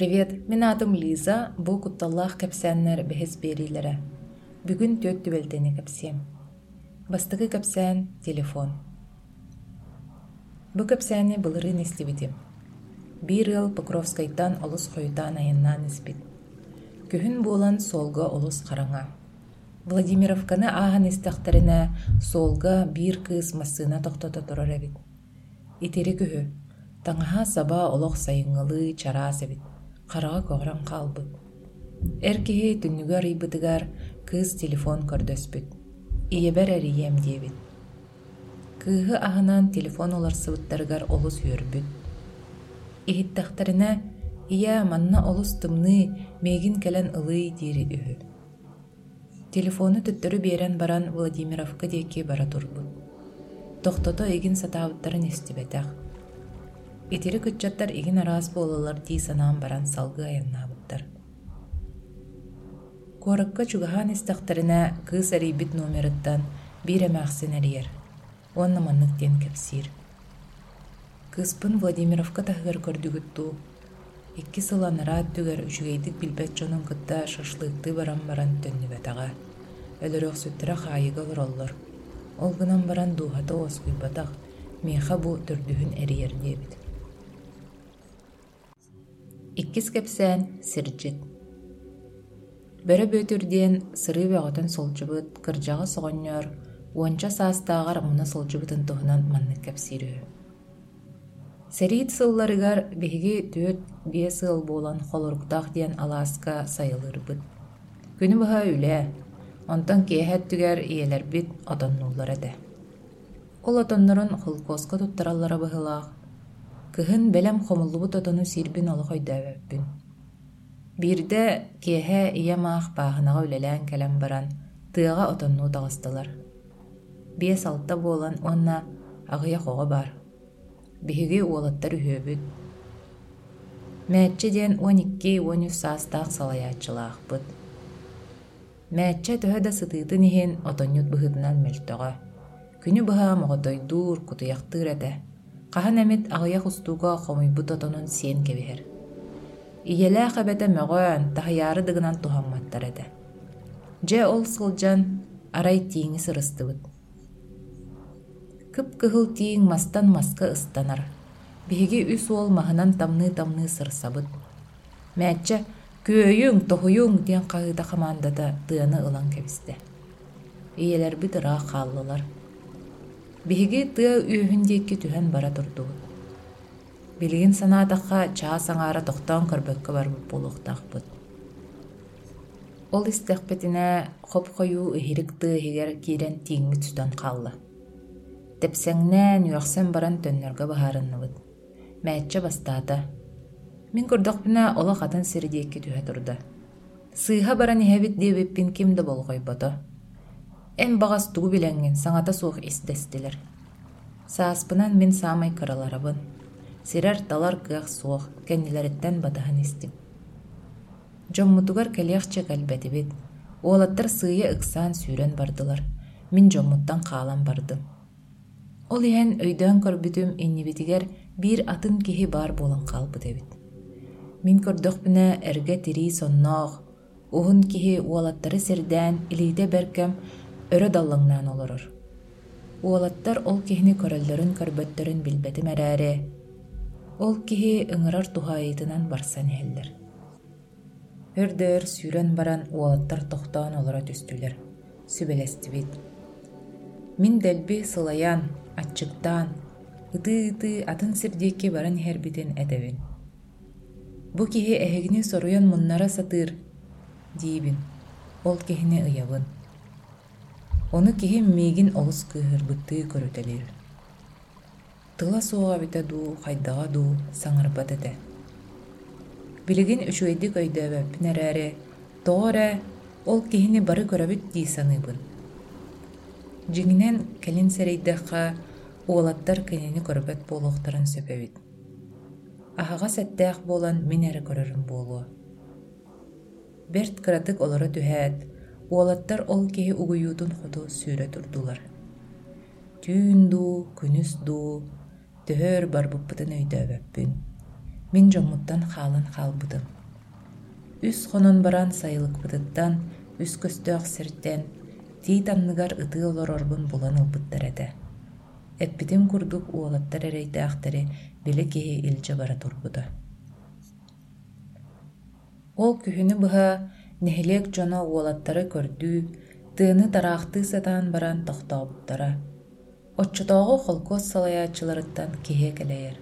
Привет, мен атым Лиза, бу кутталлах кәпсәннәр бәһес бериләре. Бүгүн төт түбәлтәне кәпсәм. Бастыгы кәпсән телефон. Бу кәпсәне булырын истибитим. Бир ел Покровскайтан олус хойутан айыннан испит. Күһүн болан солга олус қараңа. Владимировканы ааһан истәхтәренә солга бир кыз массына тохтото турар эбит. Итери күһү. Таңаһа саба олох сайыңылы чарас эбит. Қараға коғран қалбыт. Эр киһи ыйбытыгар кыз телефон көрдөспүт. Иебер эрием диэбит. Кыыһы аһынан телефон оларсыбыттарыгар олус үөрбүт. Иһиттахтарына ия манна олус тымны мегин кэлэн ылый диири үһү. Телефону төттөрү биэрэн баран Владимировка диэки бара турбут. Тохтото эгин сатаабыттарын истибетэх. Итери кытчаттар игин араас болалар дии санаан баран салгы аяннаабыттар. Куоракка чугахан истахтарына кыыс арийбит номерыттан бир эмээхсин эриер. Уонна маннык диэн кэпсиир. Кыыспын Владимировка таһыгар көрдүгүттүү. Икки сыланара түгер үчүгейдик билбет жонун кытта шашлыкты баран баран төннүбэтаға. Өлөрөөх сүттөрө хаайыга олороллор. Ол гынан баран дуухата оскуйбатах, меха бу төрдүһүн эриер диэбит. Иккис кэпсээн сирджит. Бөрө бөтүрдиэн сырыы бөҕөтөн солжубут, кырдьаҕа соҕонньор, уонча саастаагар муна солжубутун туһунан маннык кэпсиирүү. Сэрит сылларыгар биһиги түөт бие сыл буолан холоруктаах диэн алааска сайылырбыт. Күнү быһа үлэ, онтон киэһэттүгэр иэлэрбит отоннуллар этэ. Ол отоннорун холкоска туттараллара быһылаах, кыһын бэлэм хомуллубут отону сирбин олохойдөөбөппүн. Бирде киэһэ иямаах пааһынаҕа үлэлээн кэлэн баран тыаҕа отоннуу таҕыстылар. Бие салта буолан уонна аҕыйа хоҕо бар. Биһиги уолаттар үһүөбүт. Мээчче диэн уон икки уон үс саастаах салайаачылаахпыт. Мээчче төһө да сытыытын иһин отонньут быһытынан мөлтөҕө. Күнү быһа моҕотойдуур, кутуйахтыыр этэ. Хаһан эмит аҕыйах устууга хомуйбут отонун сиэн кэбиһэр. Иелээх эбэтэ мөҕөөн таһыяары дыгынан тухамматтар этэ. Дьэ ол сылдьан арай тииҥи сырыстыбыт. Кып-кыһыл тииҥ мастан маска ыстанар. Биһиги үс уол маһынан тамныы-тамныы сырсабыт. Мээччэ күөйүң, тоһуйуң диэн хаһыыта хамаандата тыаны ылан кэбистэ. Иелэрбит ыраах хааллылар. Биһиги тыа үөһүн диэкки түһэн бара турдубут. Билигин санаатахха чаа саҥаара тохтоон көрбөккө барбыт булуохтаахпыт. Ол истэхпэтинэ хоп-хойуу иһирик тыаһигэр киирэн тииҥҥи түтөн хаалла. Тэпсэҥнээн үөхсэн баран төннөргө баһаарынныбыт. Мээччэ бастаата. Мин курдахпына ола хатын сирдиекки түһэ турда. Сыыха баран иһэбит диэбиппин ким да болҕойбото. Эн баҕас тугу билэҥҥин саҥата суох истэстилэр. Сааспынан мин саамай кыраларабын. Сирэр талар кыах суох, кэннилэриттэн батаһан истим. Дьоммутугар кэлиэхчэ кэлбэтибит. Уолаттар сыыйа ыксаан сүүрэн бардылар. Мин дьоммуттан хаалан бардым. Ол иһэн өйдөөн көрбүтүм иннибитигэр биир атын киһи баар буолан хаалбыт эбит. Мин көрдөхпүнэ эргэ тирии сонноох, уһун киһи уолаттары сирдээн илиите беркем өрө даллаңнаан олорор. Уолаттар ол киһини көрөллөрүн көрбөттөрүн билбетим эрээре. Ол киһи ыҥырар тухайытынан барсан иһэллэр. Өрдөр сүүрэн баран уолаттар тохтоон олоро түстүлэр. Сүбэлэстибит. Мин дэлби сылаяан, аччыктаан, ытыы-ытыы атын сирдиекки баран иһэрбитин этэбин. Бу киһи эһигини соруйан муннара сатыыр диибин. Ол киһини ыйабын. Ону киһи миигин олус кыыһырбыттыы көрөтөлүр. Тыла суоҕа бита дуу, хайдаҕа дуу, саҥарбат этэ. Билигин өйдөөбөппүн эрээри, тоҕо эрэ ол киһини бары көрөбүт дии саныыбын. Дьиҥинэн кэлин сэрэйдэхха уолаттар кинини көрбөт буолуохтарын сөпөбүт. Аһаҕа сэттээх буолан мин эрэ көрөрүм буолуо. Берт кыратык олоро түһээт, уолаттар ол киһи угуйуутун хоту сүүрэ турдулар. Түүн дуу, күнүс дуу, төһөр барбыппытын өйдөөбөппүн. Мин жоңмуттан хаалын хаалбытым. Үс хонон баран сайылыкпытыттан, үс көстөөх сиртен, тии танныгар ытыы олорорбун булан ылбыттар эте. Эппитим курдук уолаттар эрейтэахтари били киһи илдьэ бара турбута. Ол күһүнү быһа нэһилиэк дьоно уолаттары көрдүү, тыыны тараахтыы сатаан баран тохтообуттара. Отчутоого холкос салаяачыларыттан киһи кэлэйэр.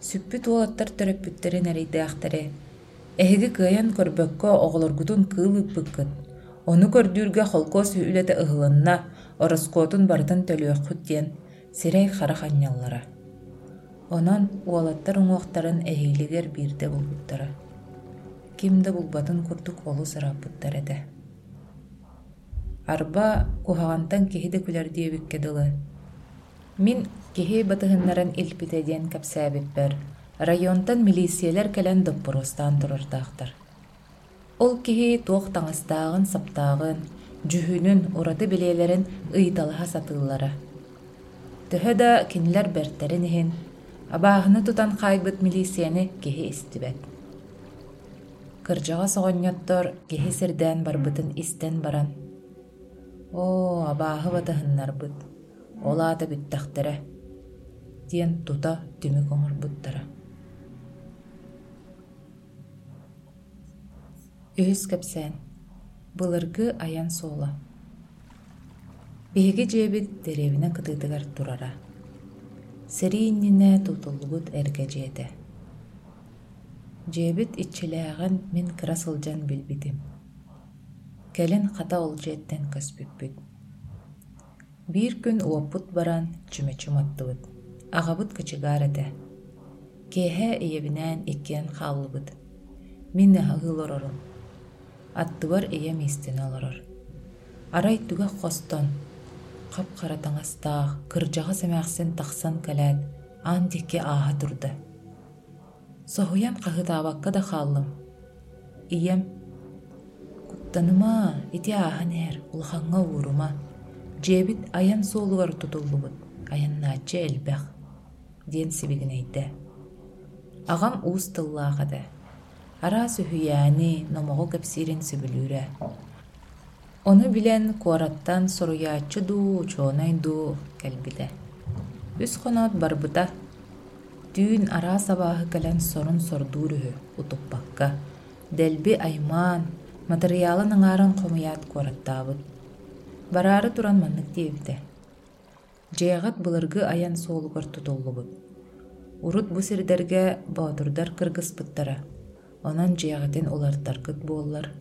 Сүппүт уолаттар төрөппүттерин эрейтэахтари эһиги кыайан көрбөккө оҕолоргутун кыылыппыккыт, ону көрдүүргэ холкос үлэте ыһылынна ороскотун бартын төлүөххүт диэн сирэй хара ханньаллара. Онон уолаттар уҥуохтарын эһиилигэр биирдэ булбуттара. Кимде булбатын курдук олу сырааппыттар эте. Арба куһаҕантан киһи да күлэр диэбикке дылы. Мин киһи батыһыннаран илпите диэн кэпсээбиппэр, районтан милициялер кэлэн доппурустаан турардаахтар. Ол киһи туох таҥыстаагын саптаагын, жүһүнүн ураты билиэлэрин ыйыталаһа сатыыллара. Төһө да кинилэр бэртэрин иһин, тутан хаайбыт милицияны киһи истибэт. Кырдьаҕа соҕонньоттор киһи сирдээн барбытын истэн баран. Оо, абааһы батыһыннарбыт, олаата бүттэхтэрэ, диэн тута түмүк оҥорбуттара. Үһүс кэпсээн, былыргы аян суола. Биһиги дьиэбит дэриэбинэ кытыытыгар турара. Сэрииннинэ тутуллубут эргэ дьиэтэ. Дьиэбит иччилээҕин мин кыра сылдьан билбитим. Кэлин хата олдьиэттэн көспүппүт. Биир күн уоппут баран чүмэчүм аттыбыт. Аҕабыт кычыгаар этэ. Киэһэ ийэбинээн иккиэн хааллыбыт. Мин ыһыылорорун. Аттыбар ийэ миистин олорор. Арай түгэх хостон. Хап харатаңастаах, кырдьаҕа сэмээхсин тахсан кэлээт, аан дикки ааһа турда. Соһуян хаһытаабакка да хааллым. Ийэм Куттаныма, ити ааһан эр, улахаҥҥа уурума. Дьиэбит аян суолугар тутуллубут, аяннааччы элбэх, диэн сибигинэйдэ. Агам уус тыллаахада. Араа сүһүйээни номоҕо кэпсиирин сүбүлүүрэ. Ону билэн куораттан соруяаччы дуу, чуонай дуу кэлбитэ. Үс хоноот барбыта. Түүн араа сабааһы кэлэн сорун сордуур үһү, утуппакка. Дэлби аймаан, материалын аңааран хомуяат куораттаабыт. Бараары туран маннык диэбитэ. Дьиэҕат былыргы аян суолугар тутуллубут. Урут бу сирдерге боотурдар кыргыспыттара. Онон дьиэҕэтин улартаргыт буоллар.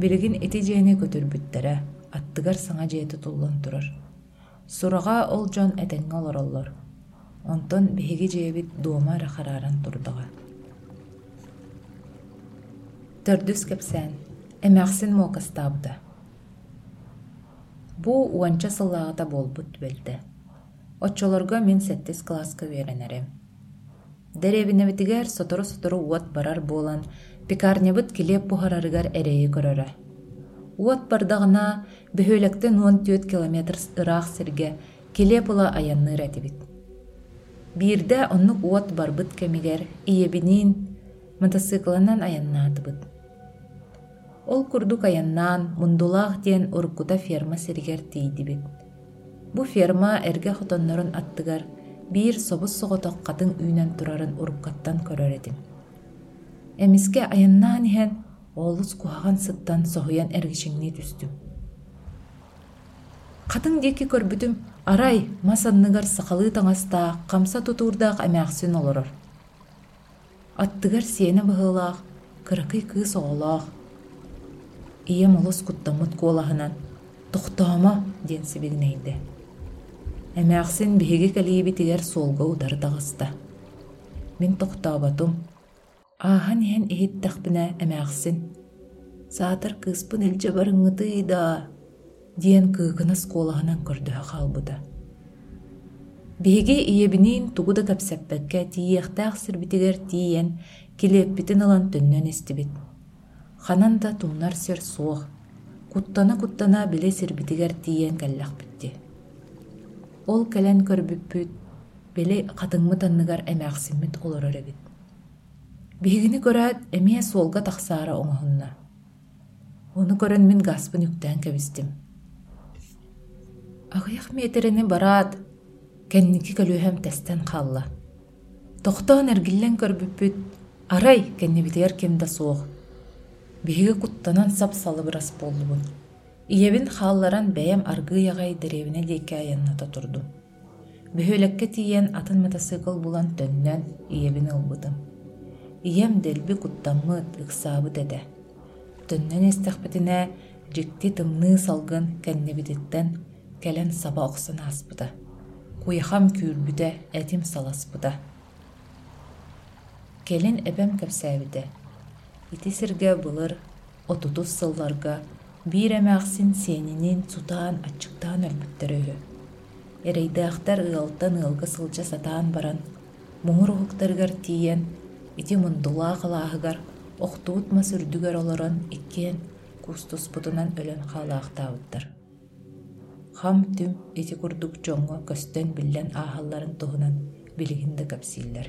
Билигин ити дьиэни көтүрбүттэрэ, аттыгар саҥа дьиэти туллан турар. Сураҕа ол дьон этэҥҥэ олороллор. Онтон биһиги дьиэбит дуома эрэ харааран турдаҕа. Төрдүс кэпсээн, эмээхсин муокастаабыта. Бу уонча сыллааҕата буолбут билдэ. Оччолорго мин сэттис класска үөрэнэрим. Дэребинэбитигэр сотору-сотору уот барар буолан, пикарнябыт килиэп бухарарыгар эрэйи көрөрө. Уот бардаҕына бөһүөлэктен уон түөт километр ыраах сиргэ килиэп ыла аянныыр этибит. Биирдэ оннук уот барбыт кэмигэр ийэбинин мотоцикланан аяннаатыбыт. Ол курдук аяннаан мундулаах диэн уруккута ферма сиригэр тиидибит. Бу ферма эргэ хотоннорун аттыгар биир собус соҕотох хатын үүнэн турарын уруккаттан көрөр этим. Эмиске аяннаан иһэн оолус куһаҕан сыттан соһуйан эргичиҥни түстүм. Хатын диэки көрбүтүм арай масанныгар сахалыы таҥастаах, хамса тутуурдаах эмээхсин олорор. Аттыгар сиэне быһыылаах, кыракый кыыс оҕолоох. Ийэм олус куттаммыт куолаһынан «Тухтаама» диэн сибигинэйдэ. Эмээхсин биһиги кэлиибитигэр суолга удар таҕыста. Мин тухтаабатум. Ааһан иһэн иһиттэхпинэ эмээхсин. Саатар кыыспын илдьэ барыҥҥытый да диэн кыыгынас куолаһынан көрдөһө хаалбыта. Биһиги ийэбинин тугу да кэпсэппэккэ тиийэхтээх сирбитигэр тиийэн килиэппитин ылан төннөн истибит. Ханан да тумнар сер суох, куттана-куттана биле сирбитигэр тиийэн кэллэхпитти. Ол кэлэн көрбүппүт, биле хатыңмы танныгар эмээхсиммит олорор эбит. Биһигини көрөөт эмиэ суолга тахсаара оҥоһунна. Ону көрөн мин гаспын үктään кэбистим. Агыях метерини бараат, кэнники көлүөһэм тестен халла. Тохтоон эргиллен көрбүппүт, арай кэннибитигер кемда суох. Биһиги куттанан сап салыбырас боллубун. Иебин хаалларан бэйэм аргы ягай деревине дейке аянната турду. Бөһөлекке тиен атын мотоцикл булан иебин ылбытым. Ием делби куттаммыт ыксаабы деде. Төннөн истахпетине жикти тымны салгын кэннебититтен кэлен саба оксон аспыта. Куяхам күүрбүтэ этим саласпыта. Келин эбем кэпсээбите. Ити сирге былыр, отутус сылларга, биир эмээхсин сиэнинин сутаан аччыктаан өлбүттөрөһү. Эрэйдэахтар ыалтан ылга сылжа сатаан баран, муңур ухуктарыгар тиен, ити мундулаа халааһыгар, охтуутма сүрдүгөр олорон иккиен кустуспутунан өлөн хаалаахтаабыттар. Хам түм ити курдук жоңго көстөн биллен ааһалларын туһунан билигинде кэпсииллэр.